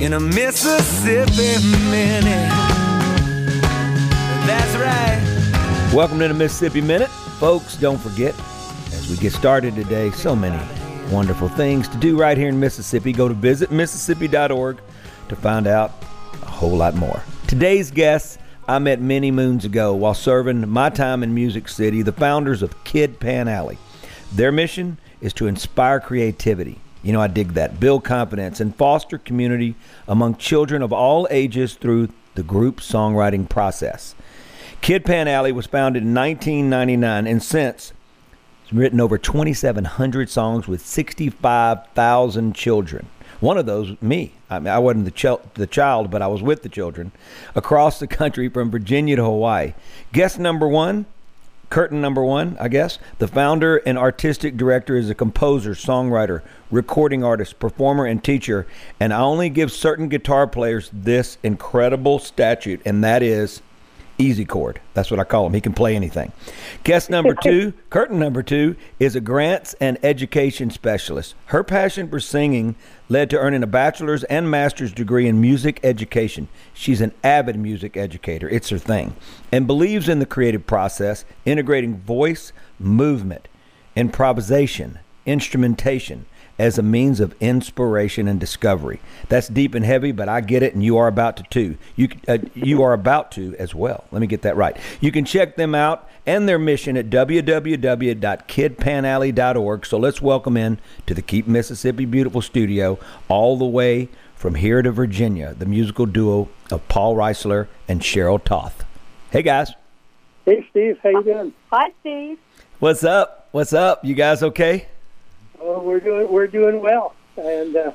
In a Mississippi Minute. That's right. Welcome to the Mississippi Minute. Folks, don't forget, as we get started today, so many wonderful things to do right here in Mississippi. Go to visit Mississippi.org to find out a whole lot more. Today's guests I met many moons ago while serving my time in Music City, the founders of Kid Pan Alley. Their mission is to inspire creativity. You know, I dig that. Build confidence and foster community among children of all ages through the group songwriting process. Kid Pan Alley was founded in 1999 and since it's written over 2,700 songs with 65,000 children. One of those, me. I mean, I wasn't the, ch- the child, but I was with the children across the country from Virginia to Hawaii. Guest number one, curtain number one, I guess. The founder and artistic director is a composer, songwriter, recording artist, performer, and teacher. And I only give certain guitar players this incredible statute, and that is easy chord. That's what I call him. He can play anything. Guest number two, curtain number two, is a grants and education specialist. Her passion for singing led to earning a bachelor's and master's degree in music education. She's an avid music educator. It's her thing. And believes in the creative process, integrating voice, movement, improvisation, instrumentation as a means of inspiration and discovery. That's deep and heavy, but I get it, and you are about to too. You uh, you are about to as well. Let me get that right. You can check them out and their mission at www.kidpanalley.org. So let's welcome in to the Keep Mississippi Beautiful studio, all the way from here to Virginia, the musical duo of Paul Reisler and Cheryl Toth. Hey guys. Hey Steve, how you doing? Hi, Steve. What's up? What's up? You guys okay? Oh, we're doing we're doing well, and uh,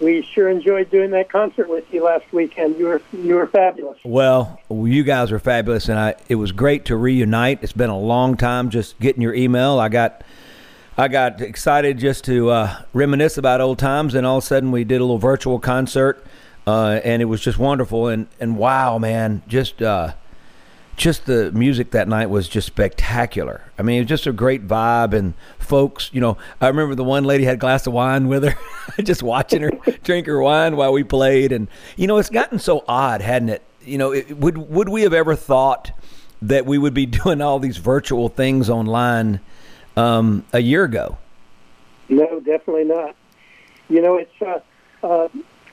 we sure enjoyed doing that concert with you last weekend. You were you were fabulous. Well, you guys were fabulous, and I it was great to reunite. It's been a long time just getting your email. I got I got excited just to uh, reminisce about old times, and all of a sudden we did a little virtual concert, uh, and it was just wonderful. And and wow, man, just uh, just the music that night was just spectacular. I mean, it was just a great vibe, and folks, you know, I remember the one lady had a glass of wine with her, just watching her drink her wine while we played, and you know, it's gotten so odd, hadn't it? You know, it, would would we have ever thought that we would be doing all these virtual things online um, a year ago? No, definitely not. You know, it's. Uh, uh,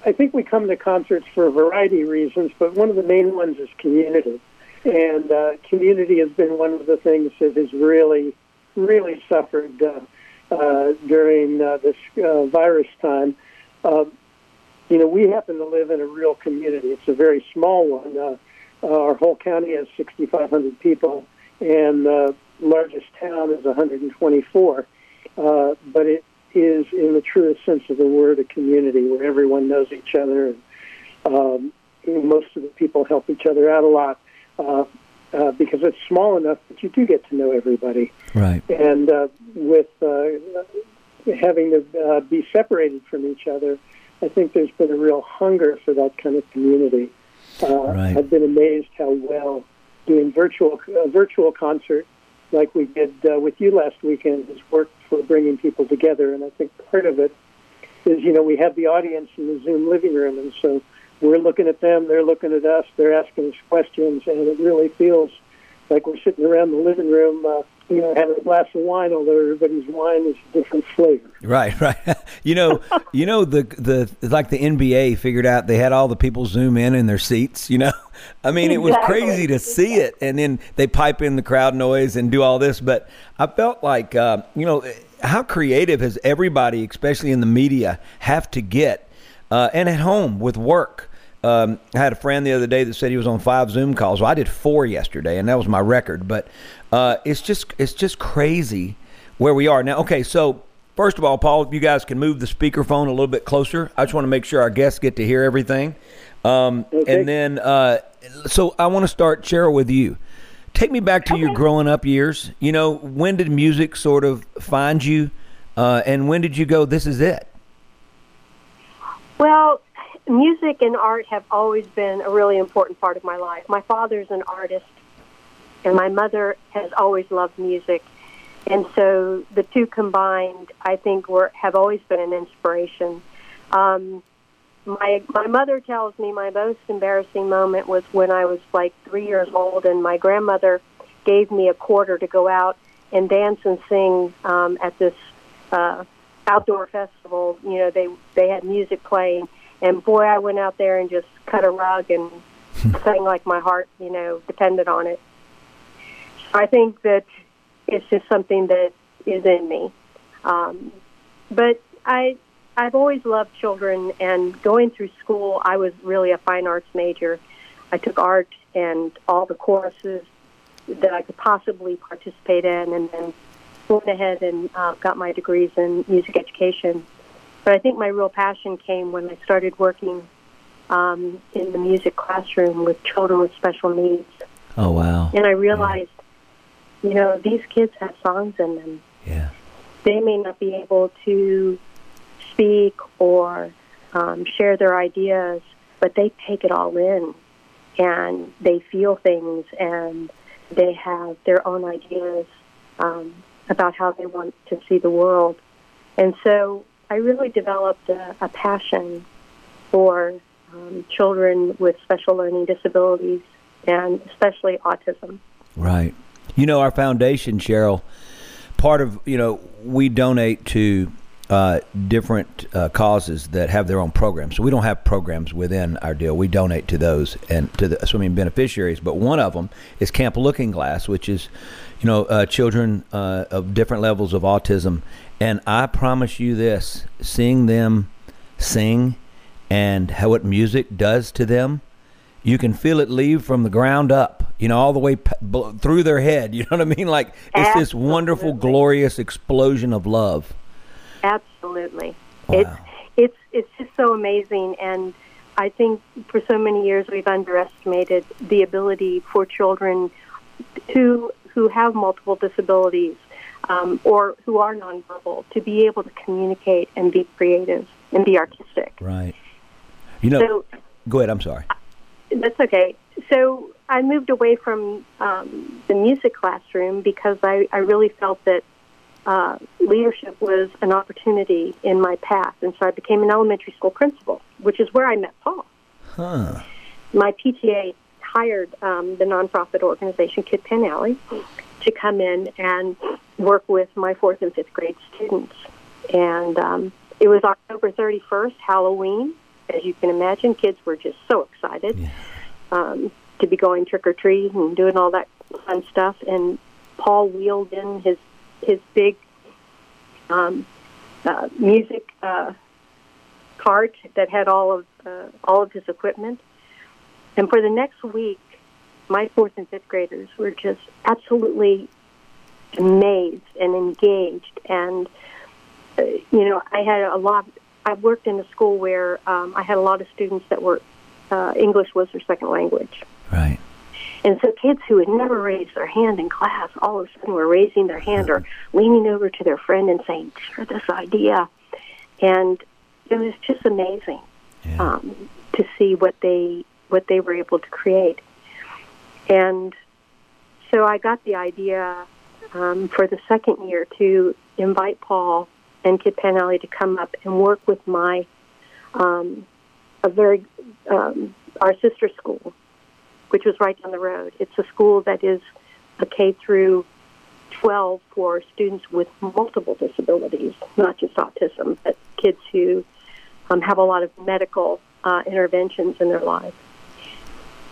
I think we come to concerts for a variety of reasons, but one of the main ones is community and uh, community has been one of the things that has really, really suffered uh, uh, during uh, this uh, virus time. Uh, you know, we happen to live in a real community. It's a very small one. Uh, our whole county has 6,500 people, and the largest town is 124. Uh, but it is, in the truest sense of the word, a community where everyone knows each other, and um, most of the people help each other out a lot uh, uh, because it's small enough that you do get to know everybody. Right. And uh, with uh, having to uh, be separated from each other, I think there's been a real hunger for that kind of community. Uh, Right. I've been amazed how well doing virtual a virtual concert like we did uh, with you last weekend has worked for bringing people together. And I think part of it is, you know, we have the audience in the Zoom living room, and so we're looking at them, they're looking at us, they're asking us questions, and it really feels like we're sitting around the living room uh, you know, have a glass of wine, although everybody's wine is a different flavor. Right, right. you know, you know the the like the NBA figured out they had all the people zoom in in their seats. You know, I mean, it was crazy to see it, and then they pipe in the crowd noise and do all this. But I felt like, uh, you know, how creative has everybody, especially in the media, have to get, uh, and at home with work. Um, I had a friend the other day that said he was on five Zoom calls. Well, I did four yesterday, and that was my record. But uh, it's just it's just crazy where we are now. Okay, so first of all, Paul, if you guys can move the speakerphone a little bit closer, I just want to make sure our guests get to hear everything. Um, Okay. And then, uh, so I want to start, Cheryl, with you. Take me back to your growing up years. You know, when did music sort of find you, uh, and when did you go? This is it. Music and art have always been a really important part of my life. My father's an artist, and my mother has always loved music. And so the two combined, I think, were have always been an inspiration. Um, my my mother tells me my most embarrassing moment was when I was like three years old, and my grandmother gave me a quarter to go out and dance and sing um, at this uh, outdoor festival. You know, they they had music playing, and boy, I went out there and just cut a rug and sang like my heart, you know, depended on it. I think that it's just something that is in me. Um, but I I've always loved children, and going through school, I was really a fine arts major. I took art and all the courses that I could possibly participate in, and then went ahead and uh, got my degrees in music education. But I think my real passion came when I started working um, in the music classroom with children with special needs, Oh wow. and I realized, you know, these kids have songs in them Yeah. they may not be able to speak or um, share their ideas, but they take it all in and they feel things and they have their own ideas um, about how they want to see the world. And so I really developed a, a passion for um, children with special learning disabilities and especially autism. Right. You know, our foundation, Cheryl, part of, you know, we donate to uh, different uh, causes that have their own programs. So we don't have programs within our deal. We donate to those and to the swimming beneficiaries. But one of them is Camp Looking Glass, which is, you know, uh, children uh, of different levels of autism. And I promise you this seeing them sing and how what music does to them, you can feel it leave from the ground up, you know, all the way p- bl- through their head. You know what I mean? Like it's this wonderful, glorious explosion of love. Absolutely. Wow. It's it's it's just so amazing and I think for so many years we've underestimated the ability for children who who have multiple disabilities um, or who are nonverbal to be able to communicate and be creative and be artistic. Right. You know, So go ahead. I'm sorry. That's okay. So I moved away from um, the music classroom because I, I really felt that uh, leadership was an opportunity in my path. And so I became an elementary school principal, which is where I met Paul. Huh. My PTA hired um, the nonprofit organization Kid Pan Alley to come in and work with my fourth and fifth grade students. And um, it was October 31st, Halloween. As you can imagine, kids were just so excited Yeah. um, to be going trick or treat and doing all that fun stuff. And Paul wheeled in his his big um, uh, music uh, cart that had all of uh, all of his equipment. And for the next week, my fourth and fifth graders were just absolutely amazed and engaged. And uh, you know, I had a lot. I worked in a school where um, I had a lot of students that were uh, English was their second language. Right. And so kids who had never raised their hand in class all of a sudden were raising their hand or leaning over to their friend and saying, share this idea. And it was just amazing Yeah. um, to see what they what they were able to create. And so I got the idea um, for the second year to invite Paul and Kid Pan Alley to come up and work with my um, a very um, our sister school, which was right down the road. It's a school that is a K through 12 for students with multiple disabilities, not just autism, but kids who um, have a lot of medical uh, interventions in their lives.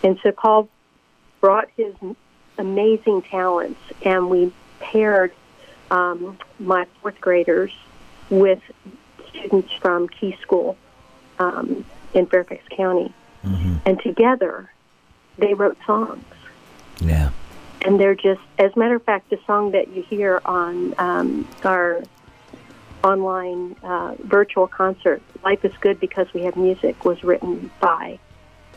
And so Paul brought his amazing talents, and we paired um, my fourth graders with students from Key School um, in Fairfax County. Mm-hmm. And together, they wrote songs. Yeah. And they're just, as a matter of fact, the song that you hear on um, our online uh, virtual concert, Life is Good Because We Have Music, was written by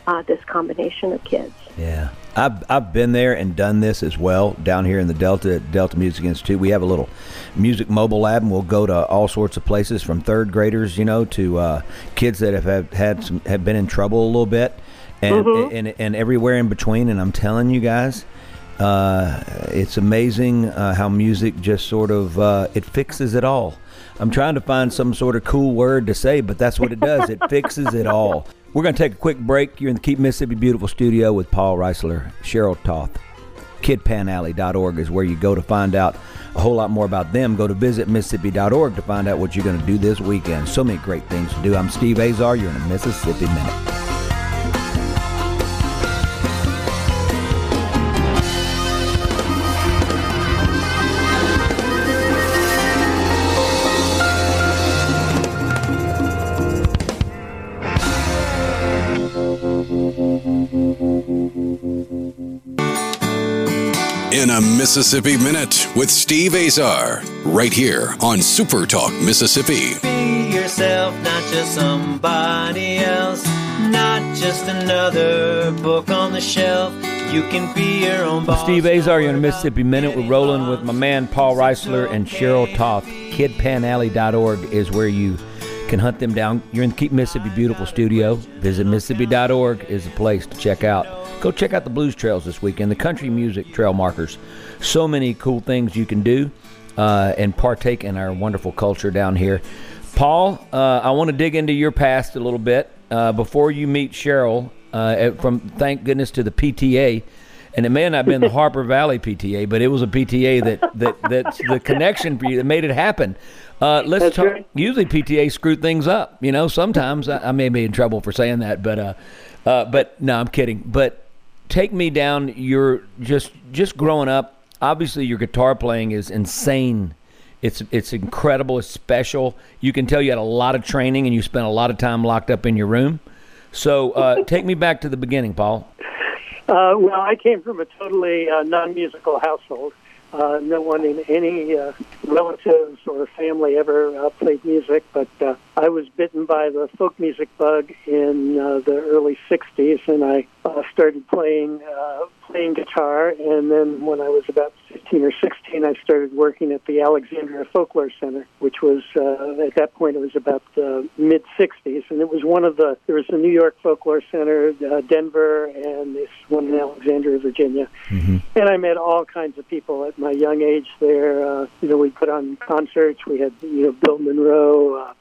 uh, this combination of kids. Yeah. I've, I've been there and done this as well down here in the Delta Delta Music Institute. We have a little music mobile lab, and we'll go to all sorts of places from third graders, you know, to uh, kids that have, have had some have been in trouble a little bit, and, Mhm. and and everywhere in between. And I'm telling you guys, uh, it's amazing uh, how music just sort of uh, it fixes it all. I'm trying to find some sort of cool word to say, but that's what it does. It fixes it all. We're going to take a quick break. You're in the Keep Mississippi Beautiful studio with Paul Reisler, Cheryl Toth. KidPanAlley.org is where you go to find out a whole lot more about them. Go to visitmississippi.org to find out what you're going to do this weekend. So many great things to do. I'm Steve Azar. You're in a Mississippi Minute. Mississippi Minute with Steve Azar, right here on Super Talk Mississippi. Be yourself, not just somebody else. Not just another book on the shelf. You can be your own I'm boss. Steve Azar. You're in a Mississippi Minute. We're rolling with my man Paul Reisler and Cheryl Toth. KidPanAlley.org is where you can hunt them down. You're in the Keep Mississippi Beautiful studio. Visit Mississippi.org is the place to check out. Go check out the blues trails this weekend, the country music trail markers. So many cool things you can do uh, and partake in our wonderful culture down here. Paul, uh, I want to dig into your past a little bit uh, before you meet Cheryl. Uh, from thank goodness to the PTA, and it may not have been the Harper Valley PTA, but it was a PTA that that that's the connection for you that made it happen. Uh, let's That's talk. right. Usually PTA screwed things up. You know, sometimes I, I may be in trouble for saying that, but uh, uh, but no, I'm kidding. But take me down. You're just just growing up. Obviously, your guitar playing is insane. It's it's incredible. It's special. You can tell you had a lot of training and you spent a lot of time locked up in your room. So uh, take me back to the beginning, Paul. Uh, well, I came from a totally uh, non-musical household. Uh, no one in any uh, relatives or family ever uh, played music, but uh, I was bitten by the folk music bug in uh, the early '60s, and I uh, started playing uh, playing guitar. And then, when I was about 15 or 16, I started working at the Alexandria Folklore Center, which was uh, at that point it was about the mid '60s, and it was one of the there was the New York Folklore Center, uh, Denver, and this one in Alexandria, Virginia. And I met all kinds of people at my young age there. Uh, you know, we put on concerts. We had, you know, Bill Monroe, uh,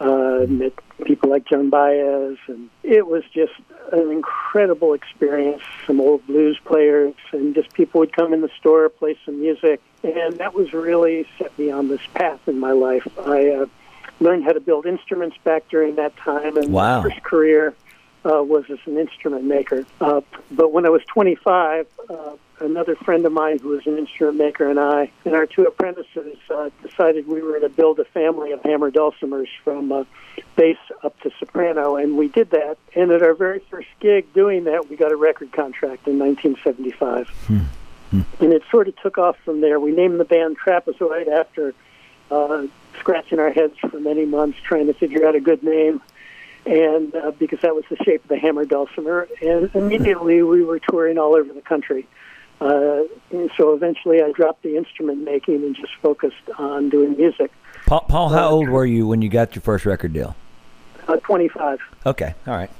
uh, met people like Joan Baez, and it was just an incredible experience. Some old blues players, and just people would come in the store, play some music, and that was really set me on this path in my life. I uh, learned how to build instruments back during that time, and Wow. my first career uh, was as an instrument maker. Uh, but when I was 25, uh, another friend of mine who was an instrument maker and I and our two apprentices uh, decided we were going to build a family of hammer dulcimers from uh, bass up to soprano, and we did that. And at our very first gig doing that, we got a record contract in 1975. And it sort of took off from there. We named the band Trapezoid after uh, scratching our heads for many months trying to figure out a good name and uh, because that was the shape of the hammer dulcimer. And immediately we were touring all over the country. Uh, so eventually I dropped the instrument making and just focused on doing music. Paul, Paul how old were you when you got your first record deal? Uh, 25. Okay, all right.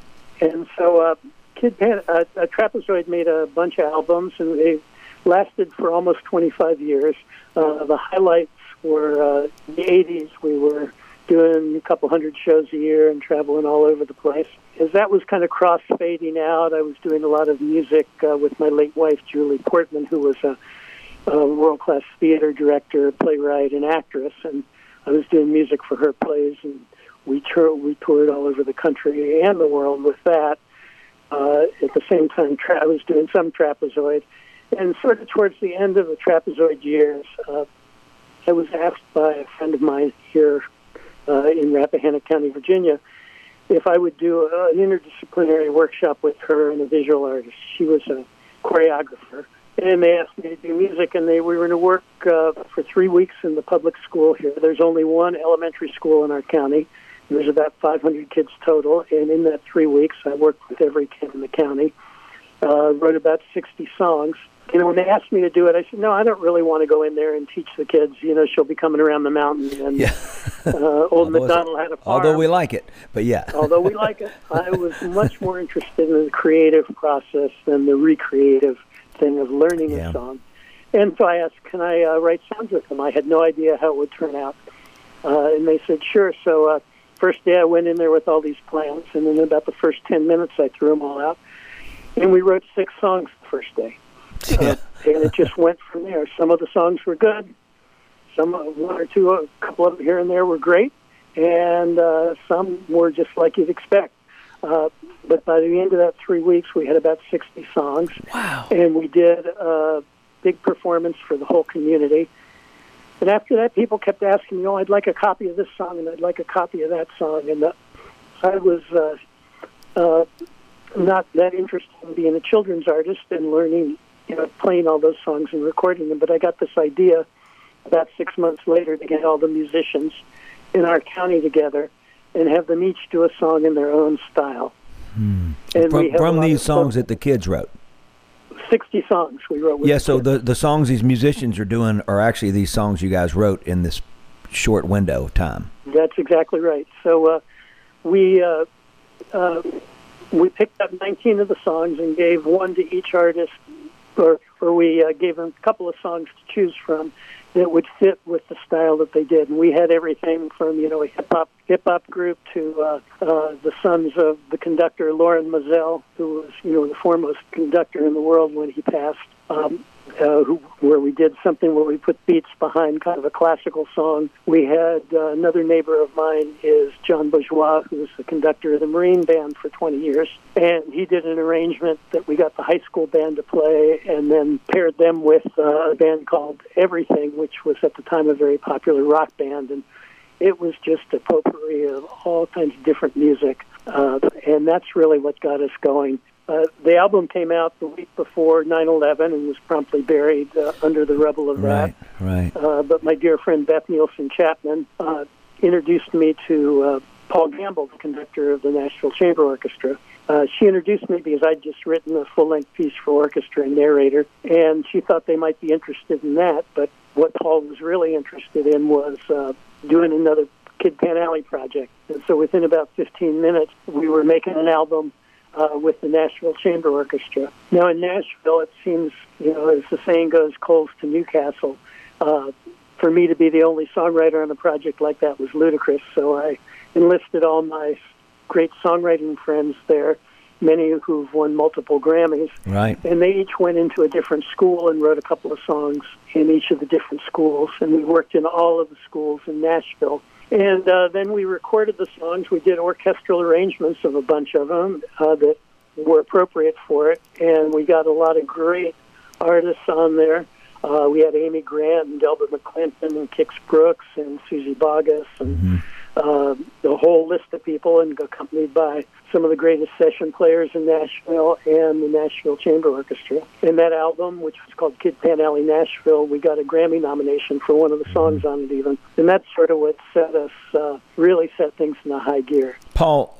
And so uh, Kid Pan, uh, uh, Trapezoid made a bunch of albums, and they lasted for almost 25 years. Uh, the highlights were uh, the 80s. We were doing a couple hundred shows a year and traveling all over the place. As that was kind of cross fading out, I was doing a lot of music uh, with my late wife, Julie Portman, who was a a world class theater director, playwright, and actress, and I was doing music for her plays, and we tour- we toured all over the country and the world with that. Uh, at the same time, tra- I was doing some trapezoid, and sort of towards the end of the trapezoid years, uh, I was asked by a friend of mine here uh, in Rappahannock County, Virginia, if I would do an interdisciplinary workshop with her and a visual artist. She was a choreographer, and they asked me to do music, and they we were going to work uh, for three weeks in the public school here. There's only one elementary school in our county. There's about 500 kids total, and in that three weeks, I worked with every kid in the county. Uh, wrote about 60 songs. You know, when they asked me to do it, I said, "No, I don't really want to go in there and teach the kids. You know, she'll be coming around the mountain, and Yeah. uh, old McDonald had a farm. Although we like it, but yeah. although we like it, I was much more interested in the creative process than the recreative thing of learning Yeah. a song. And so I asked, "Can I uh, write songs with them?" I had no idea how it would turn out, uh, and they said, "Sure." So uh, first day I went in there with all these plans, and then about the first ten minutes I threw them all out, and we wrote six songs the first day, Yeah. and it just went from there. Some of the songs were good, some uh, one or two, a couple of them here and there were great, and uh, some were just like you'd expect. Uh, but by the end of that three weeks, we had about 60 songs, Wow. and we did a big performance for the whole community. And after that, people kept asking me, "Oh, I'd like a copy of this song, and I'd like a copy of that song." And uh, I was uh, uh, not that interested in being a children's artist and learning, you know, playing all those songs and recording them. But I got this idea about six months later to get all the musicians in our county together and have them each do a song in their own style. And we From, from these songs that the kids wrote. 60 songs we wrote. With Yeah, so the, the songs these musicians are doing are actually these songs you guys wrote in this short window of time. That's exactly right. So uh, we uh, uh, we picked up 19 of the songs and gave one to each artist, or or we uh, gave them a couple of songs to choose from that would fit with the style that they did. And we had everything from you know a hip hop hip hop group to uh, uh, the sons of the conductor Lorin Maazel, who was you know the foremost conductor in the world when he passed. Um, uh, who, where we did something where we put beats behind kind of a classical song. We had uh, another neighbor of mine is John Bourgeois, who was the conductor of the Marine Band for 20 years, and he did an arrangement that we got the high school band to play, and then paired them with uh, a band called Everything, which was at the time a very popular rock band, and it was just a potpourri of all kinds of different music, uh, and that's really what got us going. Uh, the album came out the week before 9/11 and was promptly buried uh, under the rubble of Right, that. right. Uh, but my dear friend Beth Nielsen Chapman uh, introduced me to uh, Paul Gambill, the conductor of the Nashville Chamber Orchestra. Uh, she introduced me because I'd just written a full-length piece for orchestra and narrator, and she thought they might be interested in that. But what Paul was really interested in was uh, doing another Kid Pan Alley project. And so within about 15 minutes, we were making an album uh, with the Nashville Chamber Orchestra. Now in Nashville, it seems, you know, as the saying goes, coals to Newcastle. Uh, for me to be the only songwriter on a project like that was ludicrous. So I enlisted all my great songwriting friends there, many who've won multiple Grammys, Right. and they each went into a different school and wrote a couple of songs in each of the different schools. And we worked in all of the schools in Nashville. And uh, then we recorded the songs. We did orchestral arrangements of a bunch of them uh, that were appropriate for it. And we got a lot of great artists on there. Uh, we had Amy Grant and Delbert McClinton and Kix Brooks and Suzy Bogguss and uh, a whole list of people, and accompanied by some of the greatest session players in Nashville and the Nashville Chamber Orchestra. And that album, which was called Kid Pan Alley Nashville, we got a Grammy nomination for one of the songs on it, even. And that's sort of what set us, uh, really set things in a high gear. Paul,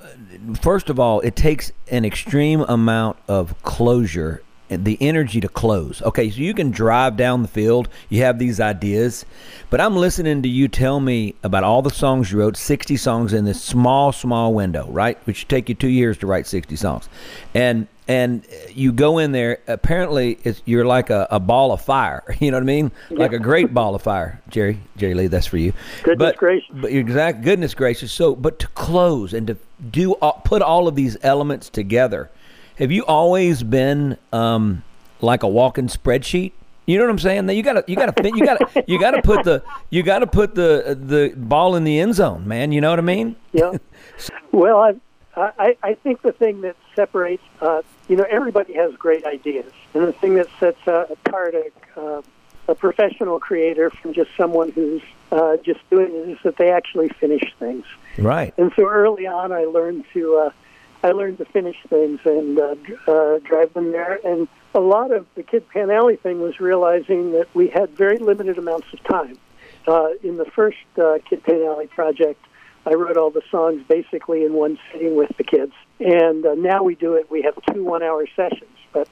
first of all, it takes an extreme amount of closure the energy to close. Okay, so you can drive down the field, you have these ideas, but I'm listening to you tell me about all the songs you wrote, 60 songs in this small, small window, right? Which should take you two years to write 60 songs. And and you go in there, apparently it's, you're like a, a ball of fire. You know what I mean? Like a great ball of fire. Jerry, Jerry Lee, that's for you. Goodness but, gracious. but exact goodness gracious. So, but to close and to do all, put all of these elements together, have you always been um, like a walking spreadsheet? You know what I'm saying? You gotta, you gotta, you gotta, you gotta put the, you gotta put the the ball in the end zone, man. You know what I mean? Yeah. well, I, I, I think the thing that separates, uh, you know, everybody has great ideas, and the thing that sets uh, apart a, uh, a professional creator from just someone who's uh, just doing it is that they actually finish things. Right. And so early on, I learned to, uh, I learned to finish things and uh, uh, drive them there. And a lot of the Kid Pan Alley thing was realizing that we had very limited amounts of time. Uh, in the first uh, Kid Pan Alley project, I wrote all the songs basically in one sitting with the kids. And uh, now we do it. We have two one-hour sessions, but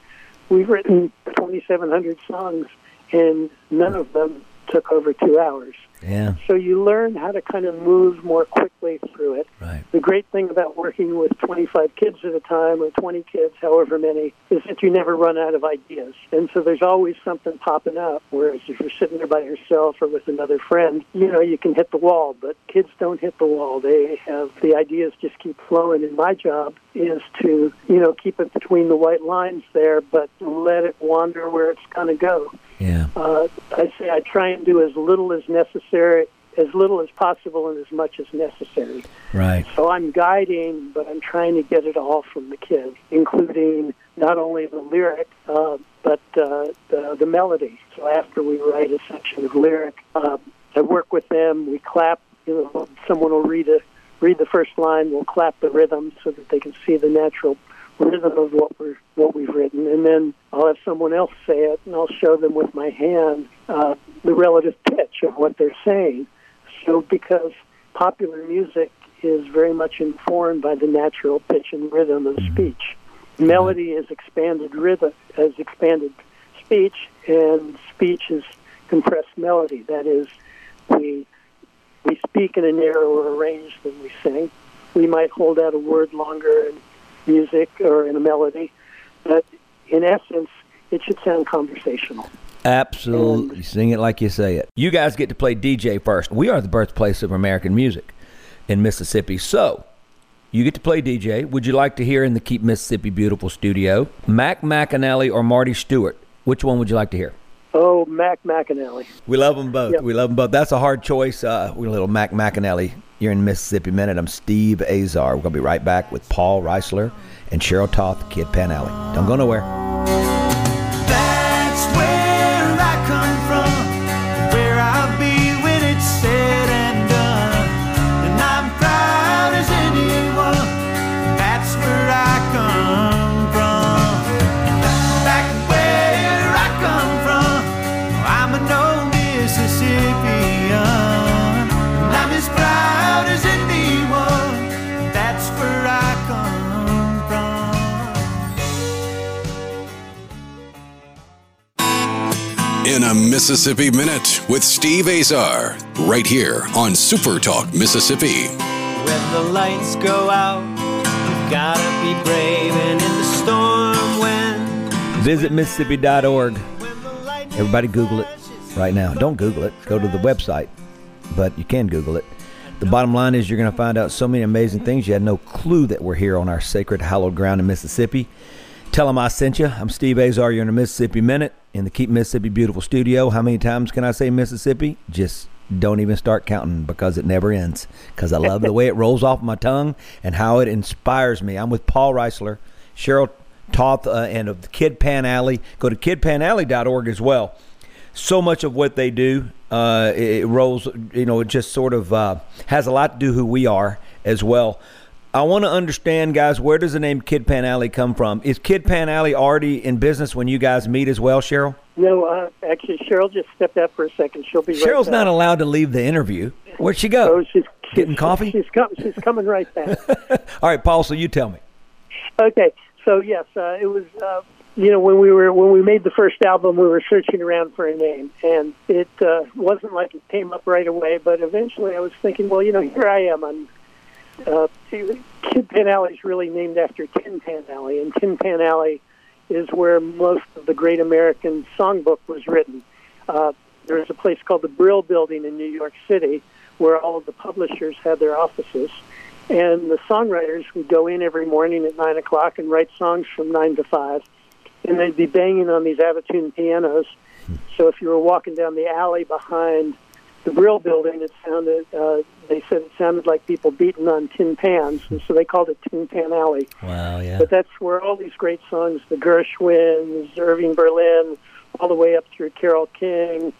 we've written 2,700 songs, and none of them took over two hours. Yeah. So you learn how to kind of move more quickly through it. Right. The great thing about working with 25 kids at a time or 20 kids, however many, is that you never run out of ideas. And so there's always something popping up. Whereas if you're sitting there by yourself or with another friend, you know, you can hit the wall. But kids don't hit the wall. They have the ideas just keep flowing. And my job is to, you know, keep it between the white lines there, but let it wander where it's going to go. Yeah. Uh, I say I try and do as little as necessary, as little as possible, and as much as necessary. Right. So I'm guiding, but I'm trying to get it all from the kids, including not only the lyric, uh, but uh, the, the melody. So after we write a section of lyric, uh, I work with them. We clap. You know, someone will read a read the first line. We'll clap the rhythm so that they can see the natural rhythm of what we're what we've written, and then I'll have someone else say it, and I'll show them with my hand uh, the relative pitch of what they're saying. So, because popular music is very much informed by the natural pitch and rhythm of speech, melody is expanded rhythm, as expanded speech, and speech is compressed melody. That is, we we speak in a narrower range than we sing. We might hold out a word longer in music or in a melody, but in essence, it should sound conversational. Absolutely. Sing it like you say it. You guys get to play DJ first. We are the birthplace of American music in Mississippi. So, you get to play DJ. Would you like to hear in the Keep Mississippi Beautiful studio Mac McAnally or Marty Stuart? Which one would you like to hear? Oh, Mac McAnally. We love them both. Yep. We love them both. That's a hard choice. Uh, we're a little Mac McAnally. You're in Mississippi Minute. I'm Steve Azar. We're going to be right back with Paul Reisler and Cheryl Toth, Kid Pan Alley. Don't go nowhere. Mississippi Minute with Steve Azar, right here on Super Talk Mississippi. When the lights go out, you gotta be brave. And in the storm, when Visit Mississippi.org. when the lightning Everybody Google it right now. Don't Google it. Go to the website, but you can Google it. The bottom line is you're going to find out so many amazing things. You had no clue that we're here on our sacred, hallowed ground in Mississippi. Tell them I sent you. I'm Steve Azar. You're in a Mississippi Minute in the Keep Mississippi Beautiful studio. How many times can I say Mississippi? Just don't even start counting because it never ends. Because I love the way it rolls off my tongue and how it inspires me. I'm with Paul Reisler, Cheryl Toth, uh, and of the Kid Pan Alley. Go to kidpanalley.org as well so much of what they do uh, it, it rolls you know it just sort of uh, has a lot to do who we are as well i want to understand guys where does the name kid pan alley come from is kid pan alley already in business when you guys meet as well cheryl No, uh, actually, Cheryl just stepped out for a second. She'll be right cheryl's back. not allowed to leave the interview where'd she go? Oh, she's, Getting she's- coffee? She's, com- she's coming right back. all right paul so you tell me Okay, so yes, uh, it was. Uh, you know, when we were when we made the first album, we were searching around for a name, and it uh, wasn't like it came up right away. But eventually, I was thinking, well, you know, here I am. I'm uh, Kid Pan Alley is really named after Tin Pan Alley, and Tin Pan Alley is where most of the Great American Songbook was written. Uh, there's a place called the Brill Building in New York City where all of the publishers had their offices. And the songwriters would go in every morning at 9 o'clock and write songs from 9 to 5. And they'd be banging on these out of tune pianos So if you were walking down the alley behind the Brill Building, it sounded. Uh, they said it sounded like people beating on tin pans, and so they called it Tin Pan Alley. Wow, yeah. But that's where all these great songs, the Gershwins, Irving Berlin, all the way up through Carole King,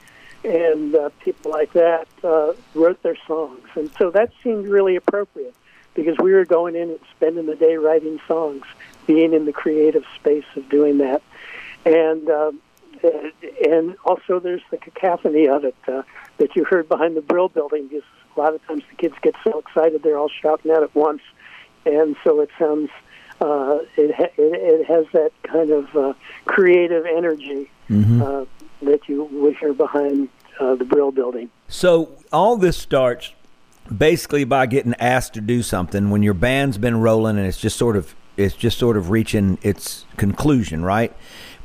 and uh, people like that uh, wrote their songs. And so that seemed really appropriate because we were going in and spending the day writing songs, being in the creative space of doing that. And uh, and also there's the cacophony of it uh, that you heard behind the Brill building because a lot of times the kids get so excited they're all shouting out at once, and so it sounds uh, it, ha- it it has that kind of uh, creative energy uh, that you would hear behind uh, the Brill building. So all this starts basically by getting asked to do something when your band's been rolling and it's just sort of it's just sort of reaching its conclusion, right?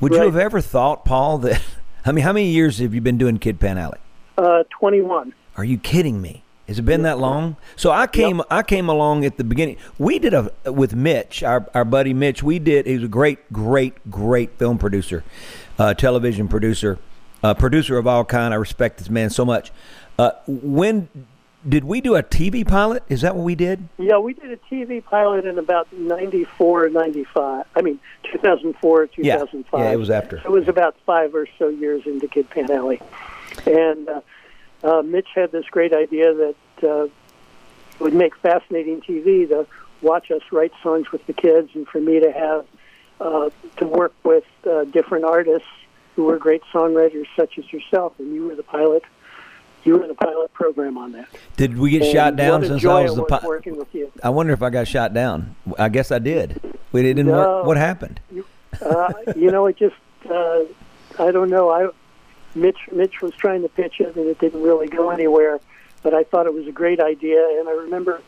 Would you have ever thought, Paul, that I mean, how many years have you been doing Kid Pan Alley? Uh, 21. Are you kidding me? Has it been that long? So I came I came along at the beginning. We did a with Mitch, our our buddy Mitch. We did. He was a great, great, great film producer, uh, television producer, uh, producer of all kind. I respect this man so much. Uh, when did we do a TV pilot? Is that what we did? Yeah, we did a TV pilot in about 94, 95. I mean, 2004, 2005. Yeah, it was after. It was about five or so years into Kid Pan Alley. And uh, uh, Mitch had this great idea that uh, it would make fascinating TV to watch us write songs with the kids and for me to have uh, to work with uh, different artists who were great songwriters such as yourself. And you were the pilot. You were in the pilot program on that. Did we get And shot down since I was the was pi- working with you. I wonder if I got shot down. I guess I did. We didn't No. work. What happened? uh, you know, it just uh, I don't know. I Mitch Mitch was trying to pitch it, and it didn't really go anywhere. But I thought it was a great idea, and I remember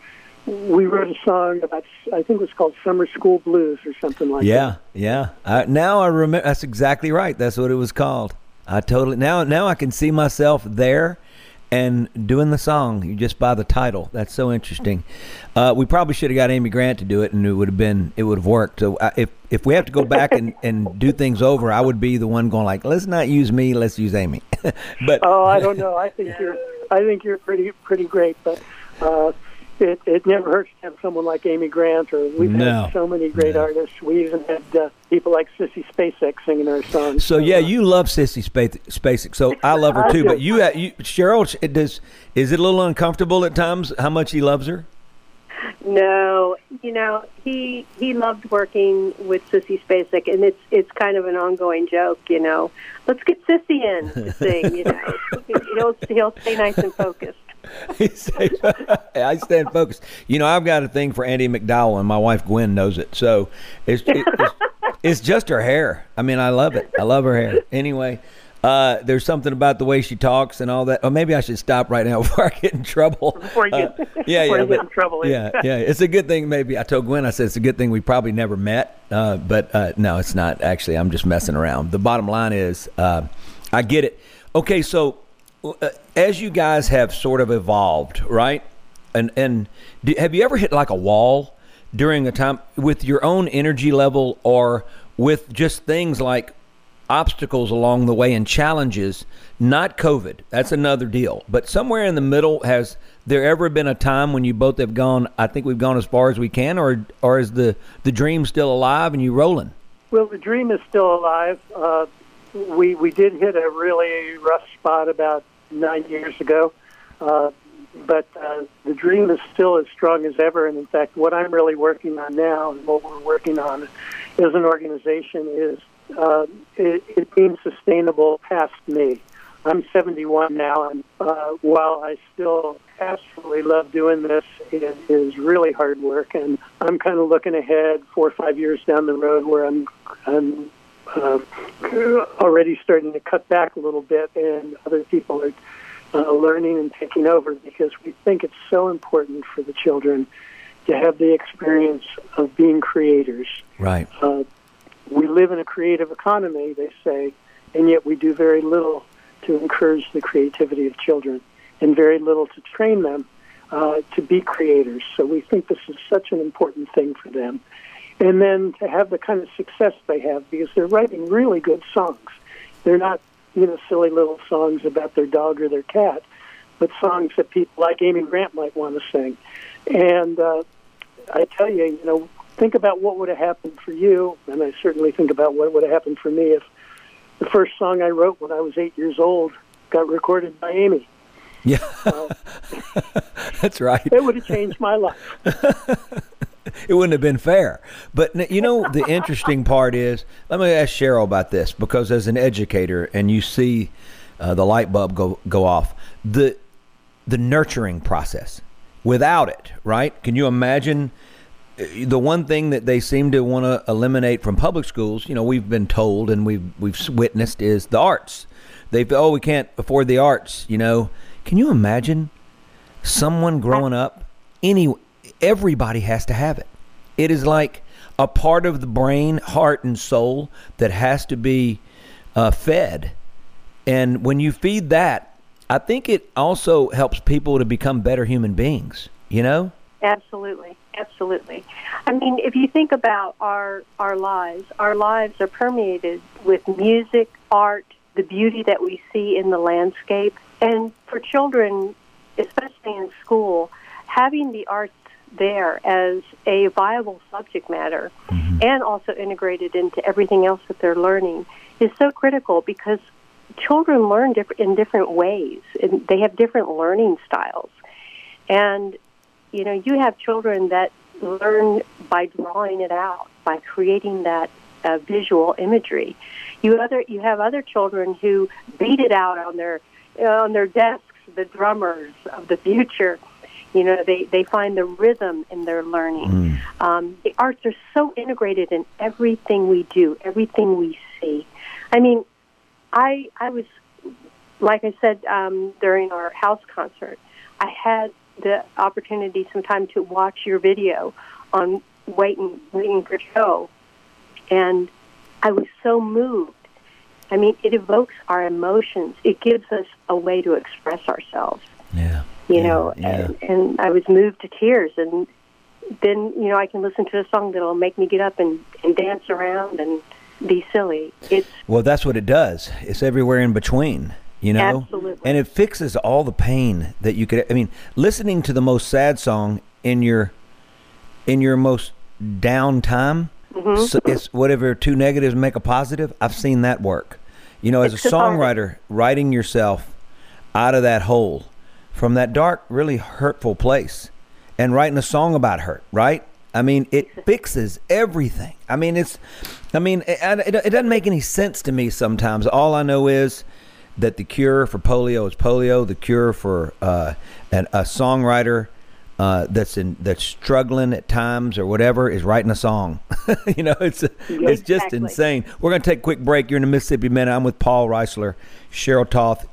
we wrote a song about I think it was called Summer School Blues or something like that. Yeah, yeah. Now I remember. That's exactly right. That's what it was called. I totally now now I can see myself there and doing the song you just by the title. That's so interesting. Uh, we probably should have got Amy Grant to do it, and it would have been it would have worked. So I, if if we have to go back and, and do things over, I would be the one going like, let's not use me, let's use Amy. but Oh, I don't know. I think you're I think you're pretty pretty great, but. Uh, it, it never hurts to have someone like Amy Grant, or we've No. had so many great No. artists. We even had uh, people like Sissy Spacek singing our songs. So yeah, you love Sissy Space, Spacek. So I love her too. But you, uh, you Cheryl, it does. Is it a little uncomfortable at times how much he loves her? No, you know he he loved working with Sissy Spacek, and it's it's kind of an ongoing joke. You know, let's get Sissy in to sing. You know, he'll he'll stay nice and focused. I stand focused. You know, I've got a thing for Andie MacDowell, and my wife Gwen knows it. So it's it, it's, it's just her hair. I mean, I love it. I love her hair. Anyway, uh, there's something about the way she talks and all that. Or maybe I should stop right now before I get in trouble. Before you get- Uh, yeah, before yeah, you get in trouble. yeah, yeah. It's a good thing. Maybe I told Gwen. I said it's a good thing we probably never met. Uh, but uh, no, it's not. Actually, I'm just messing around. The bottom line is, uh, I get it. Okay, so uh, as you guys have sort of evolved, right? And and do, have you ever hit like a wall during a time with your own energy level, or with just things like obstacles along the way and challenges? Not COVID. That's another deal. But somewhere in the middle, has there ever been a time when you both have gone? I think we've gone as far as we can, or or is the the dream still alive and you rolling? Well, the dream is still alive. Uh, we we did hit a really rough spot about nine years ago, uh, but uh, the dream is still as strong as ever. And in fact, what I'm really working on now, and what we're working on as an organization, is uh, it, it being sustainable past me. I'm 71 now, and uh, while I still absolutely love doing this, it is really hard work, and I'm kind of looking ahead four or five years down the road where I'm, I'm uh, already starting to cut back a little bit, and other people are uh, learning and taking over because we think it's so important for the children to have the experience of being creators. Right. Uh, we live in a creative economy, they say, and yet we do very little to encourage the creativity of children and very little to train them uh, to be creators. So we think this is such an important thing for them. And then to have the kind of success they have because they're writing really good songs. They're not you know, silly little songs about their dog or their cat, but songs that people like Amy Grant might want to sing. And uh, I tell you, you know, think about what would have happened for you, and I certainly think about what would have happened for me if the first song I wrote when I was eight years old got recorded by Amy. Yeah, that's right. It would have changed my life. it wouldn't have been fair. But you know, the interesting part is, let me ask Cheryl about this because as an educator, and you see uh, the light bulb go go off, the the nurturing process. Without it, right? Can you imagine? uh, The one thing that they seem to want to eliminate from public schools, you know, we've been told and we've we've witnessed is the arts. They feel oh we can't afford the arts, you know. Can you imagine someone growing up any everybody has to have it. It is like a part of the brain, heart, and soul that has to be uh, fed. And when you feed that, I think it also helps people to become better human beings. You know? Absolutely, absolutely. I mean, if you think about our our lives, our lives are permeated with music, art, the beauty that we see in the landscape, and for children, especially in school, having the arts there as a viable subject matter and also integrated into everything else that they're learning is so critical because children learn diff- in different ways and they have different learning styles. And you know you have children that learn by drawing it out by creating that uh, visual imagery. You other you have other children who beat it out on their on their desks the drummers of the future you know they they find the rhythm in their learning. Um, the arts are so integrated in everything we do everything we see. I mean i i was like i said um, during our house concert i had the opportunity sometime to watch your video on waiting waiting for joe and i was so moved. I mean it evokes our emotions. It gives us a way to express ourselves. Yeah. You know, yeah. and, and I was moved to tears. And then, you know, I can listen to a song that'll make me get up and, and dance around and be silly. It's Well, that's what it does. It's everywhere in between, you know? Absolutely. And it fixes all the pain that you could I mean, listening to the most sad song in your in your most down time, Mm-hmm. so it's whatever two negatives make a positive. I've seen that work. You know, as It's a songwriter, writing yourself out of that hole from that dark, really hurtful place and writing a song about hurt, right? I mean, it fixes everything. I mean, it's, I mean, it, it, it doesn't make any sense to me sometimes. All I know is that the cure for polio is polio. The cure for uh, an, a songwriter uh, that's in that's struggling at times or whatever is writing a song. you know, it's it's just insane. We're going to take a quick break. You're in the Mississippi Minute. I'm with Paul Reisler, Cheryl Toth.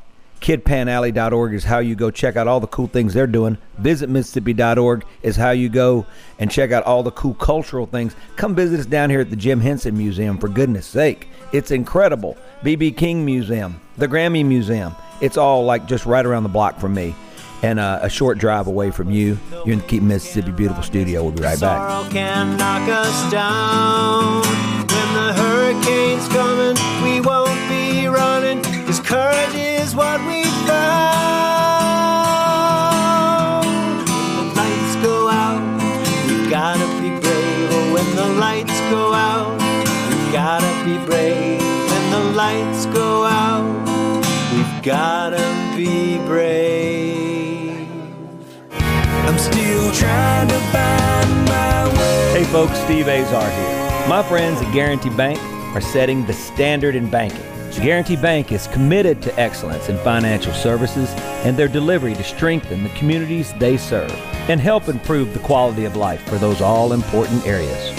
KidPanAlley.org is how you go check out all the cool things they're doing. Visit Mississippi.org is how you go and check out all the cool cultural things. Come visit us down here at the Jim Henson Museum, for goodness sake. It's incredible. B.B. King Museum, the Grammy Museum. It's all like just right around the block from me and uh, a short drive away from you. You're in the Keep Mississippi Beautiful studio. We'll be right back. Sorrow can knock us down. When the hurricane's coming, we won't be running. Cause courage is what we found. When the lights go out, gotta be brave. Oh, when the lights go out, gotta be brave. When the lights go out, we've gotta be brave. I'm still trying to find my way. Hey folks, Steve Azar here. My friends at Guaranty Bank are setting the standard in banking. Guaranty Bank is committed to excellence in financial services and their delivery to strengthen the communities they serve and help improve the quality of life for those all important areas.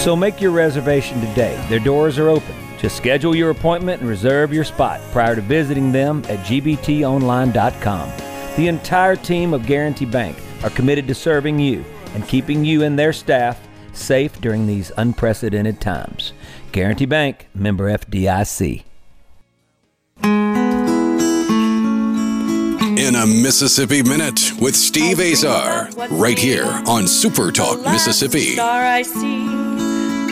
So make your reservation today. Their doors are open. Just schedule your appointment and reserve your spot prior to visiting them at gbtonline.com. The entire team of Guaranty Bank are committed to serving you and keeping you and their staff safe during these unprecedented times. Guaranty Bank, member FDIC. In a Mississippi Minute with Steve Azar, right here on Super Talk Mississippi. Star I see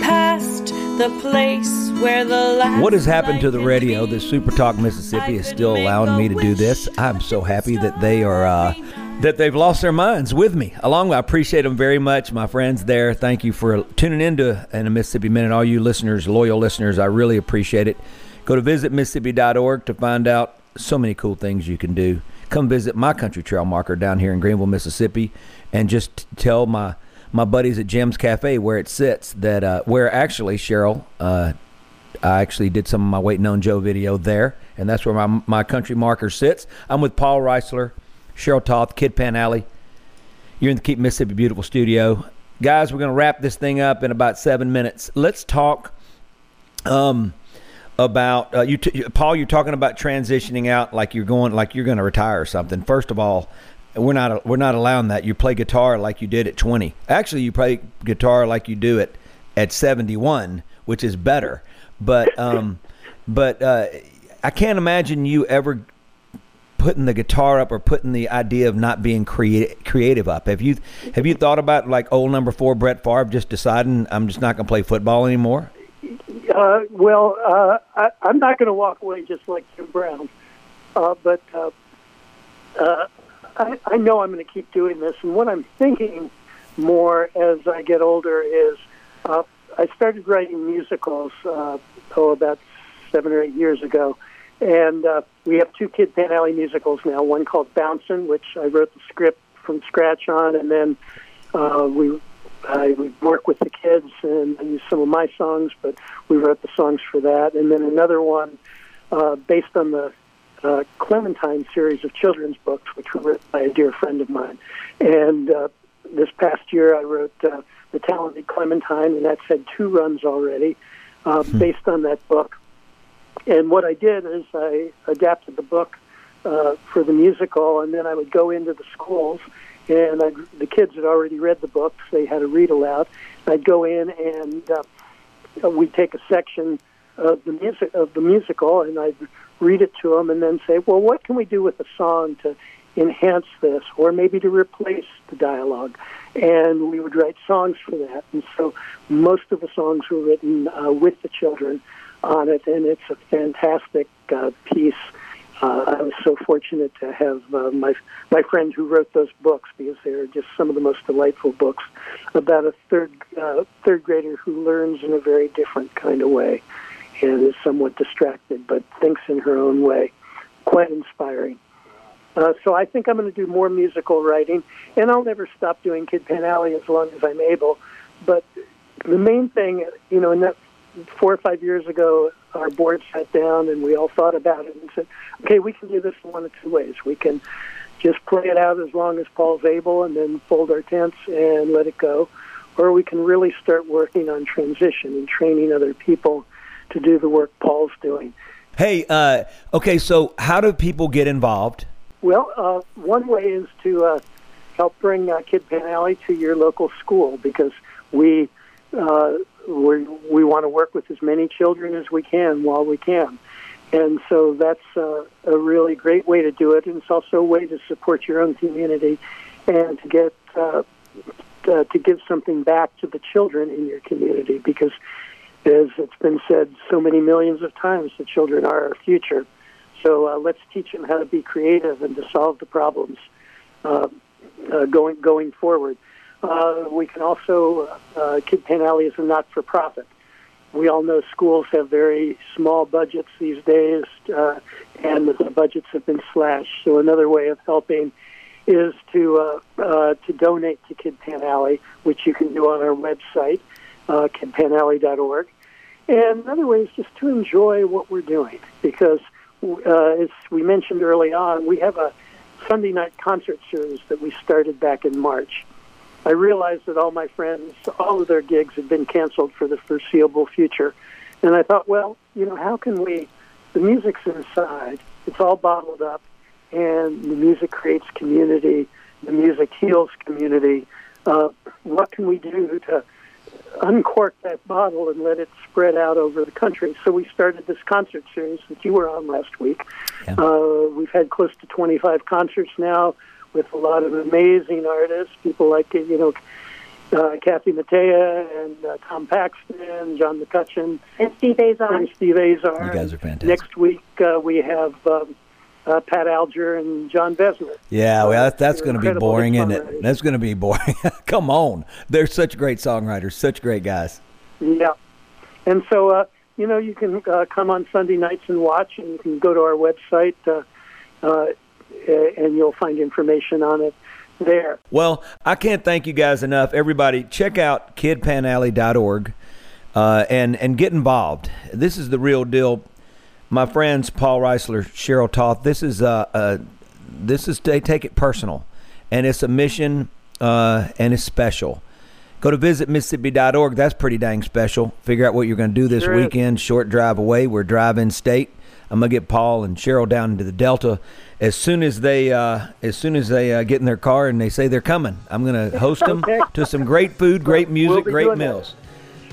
past the place where the What has happened to the radio? can The be. Super Talk Mississippi is still allowing me to do this. I'm so happy that they are uh, that they've lost their minds with me. Along, I appreciate them very much, my friends there. Thank you for tuning into in a Mississippi Minute, all you listeners, loyal listeners. I really appreciate it. Go to visitmississippi.org to find out so many cool things you can do. Come visit my country trail marker down here in Greenville, Mississippi, and just tell my my buddies at Jim's Cafe where it sits. That uh, where actually Cheryl. Uh, I actually did some of my Waiting on Joe video there, and that's where my my country marker sits. I'm with Paul Reisler, Cheryl Toth, Kid Pan Alley. You're in the Keep Mississippi Beautiful studio, guys. We're to wrap this thing up in about seven minutes. Let's talk um, about uh, you, t- Paul. You're talking about transitioning out like you're going like you're going to retire or something. First of all, we're not we're not allowing that. You play guitar like you did at 20. Actually, you play guitar like you do it at 71, which is better. But um, but uh, I can't imagine you ever putting the guitar up or putting the idea of not being creative creative up. Have you have you thought about like old number four Brett Favre just deciding I'm just not going to play football anymore? Uh, well, uh, I, I'm not going to walk away just like Jim Brown, uh, but uh, uh, I, I know I'm going to keep doing this. And what I'm thinking more as I get older is uh, I started writing musicals uh, oh about seven or eight years ago, and uh, we have two Kid Pan Alley musicals now. One called Bouncin', which I wrote the script from scratch on, and then uh, we I would work with the kids and I used some of my songs, but we wrote the songs for that. And then another one uh, based on the uh, Clementine series of children's books, which were written by a dear friend of mine. And uh, this past year, I wrote uh, The Talented Clementine, and that's had two runs already uh, based on that book. And what I did is I adapted the book uh, for the musical, and then I would go into the schools, and I, the kids had already read the books. They had to read aloud. I'd go in, and uh, we'd take a section of the music of the musical, and I'd read it to them, and then say, "Well, what can we do with the song to enhance this, or maybe to replace the dialogue?" And we would write songs for that. And so most of the songs were written uh, with the children on it, and it's a fantastic uh, piece. Uh, I was so fortunate to have uh, my my friend who wrote those books because they are just some of the most delightful books about a third uh, third grader who learns in a very different kind of way and is somewhat distracted but thinks in her own way. Quite inspiring. Uh, so I think I'm going to do more musical writing, and I'll never stop doing Kid Pan Alley as long as I'm able. But the main thing, you know, in that four or five years ago, our board sat down and we all thought about it and said, okay, we can do this in one of two ways. We can just play it out as long as Paul's able and then fold our tents and let it go. Or we can really start working on transition and training other people to do the work Paul's doing. Hey, uh, okay, so how do people get involved? Well, uh, one way is to uh, help bring uh, Kid Pan Alley to your local school because we uh, we we want to work with as many children as we can while we can, and so that's uh, a really great way to do it. And it's also a way to support your own community and to get uh, uh, to give something back to the children in your community because, as it's been said so many millions of times, the children are our future. So uh, let's teach them how to be creative and to solve the problems uh, uh, going going forward. Uh, we can also uh, Kid Pan Alley is a not-for-profit. We all know schools have very small budgets these days, uh, and the budgets have been slashed. So another way of helping is to uh, uh, to donate to Kid Pan Alley, which you can do on our website, uh. And another way is just to enjoy what we're doing because uh, as we mentioned early on, we have a Sunday night concert series that we started back in March. I realized that all my friends, all of their gigs had been canceled for the foreseeable future. And I thought, well, you know, how can we, the music's inside, it's all bottled up, and the music creates community, the music heals community. Uh, what can we do to uncork that bottle and let it spread out over the country. So we started this concert series that you were on last week. Yeah. Uh, we've had close to 25 concerts now with a lot of amazing artists, people like you know uh, Kathy Mattea and uh, Tom Paxton, John McCutcheon, And Steve Azar. and Steve Azar. You guys are fantastic. Next week uh, we have um, uh, Pat Alger and Jon Vezner. Yeah, well, that, that's going to be boring, isn't it? That's going to be boring. Come on. They're such great songwriters, such great guys. Yeah. And so, uh, you know, you can uh, come on Sunday nights and watch, and you can go to our website, uh, uh, and you'll find information on it there. Well, I can't thank you guys enough. Everybody, check out kidpanalley.org uh, and, and get involved. This is the real deal. My friends, Paul Reisler, Cheryl Toth, this is, uh, uh, this is they take it personal, and it's a mission, uh, and it's special. Go to visit Mississippi.org. That's pretty dang special. Figure out what you're going to do this Sure is. weekend. Short drive away. We're driving state. I'm gonna get Paul and Cheryl down into the Delta as soon as they uh, as soon as they uh, get in their car and they say they're coming. I'm gonna host them Okay. to some great food, great We'll music, great doing that. meals.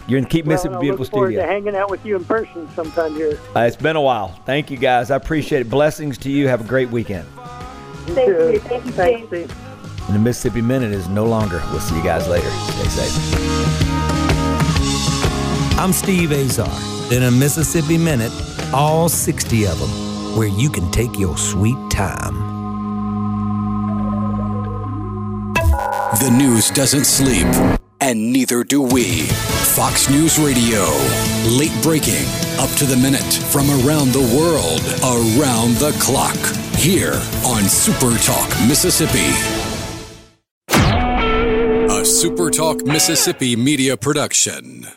You're gonna keep Well, Mississippi Beautiful look forward Studio. to hanging out with you in person sometime here. Uh, it's been a while. Thank you guys. I appreciate it. Blessings to you. Have a great weekend. Thank you. Thank you, Thanks, Steve. Steve. And the Mississippi Minute is no longer. We'll see you guys later. Stay safe. I'm Steve Azar. In a Mississippi Minute, all 60 of them, where you can take your sweet time. The news doesn't sleep, and neither do we. Fox News Radio. Late breaking, up to the minute, from around the world, around the clock. Here on Super Talk Mississippi. A Super Talk Mississippi media production.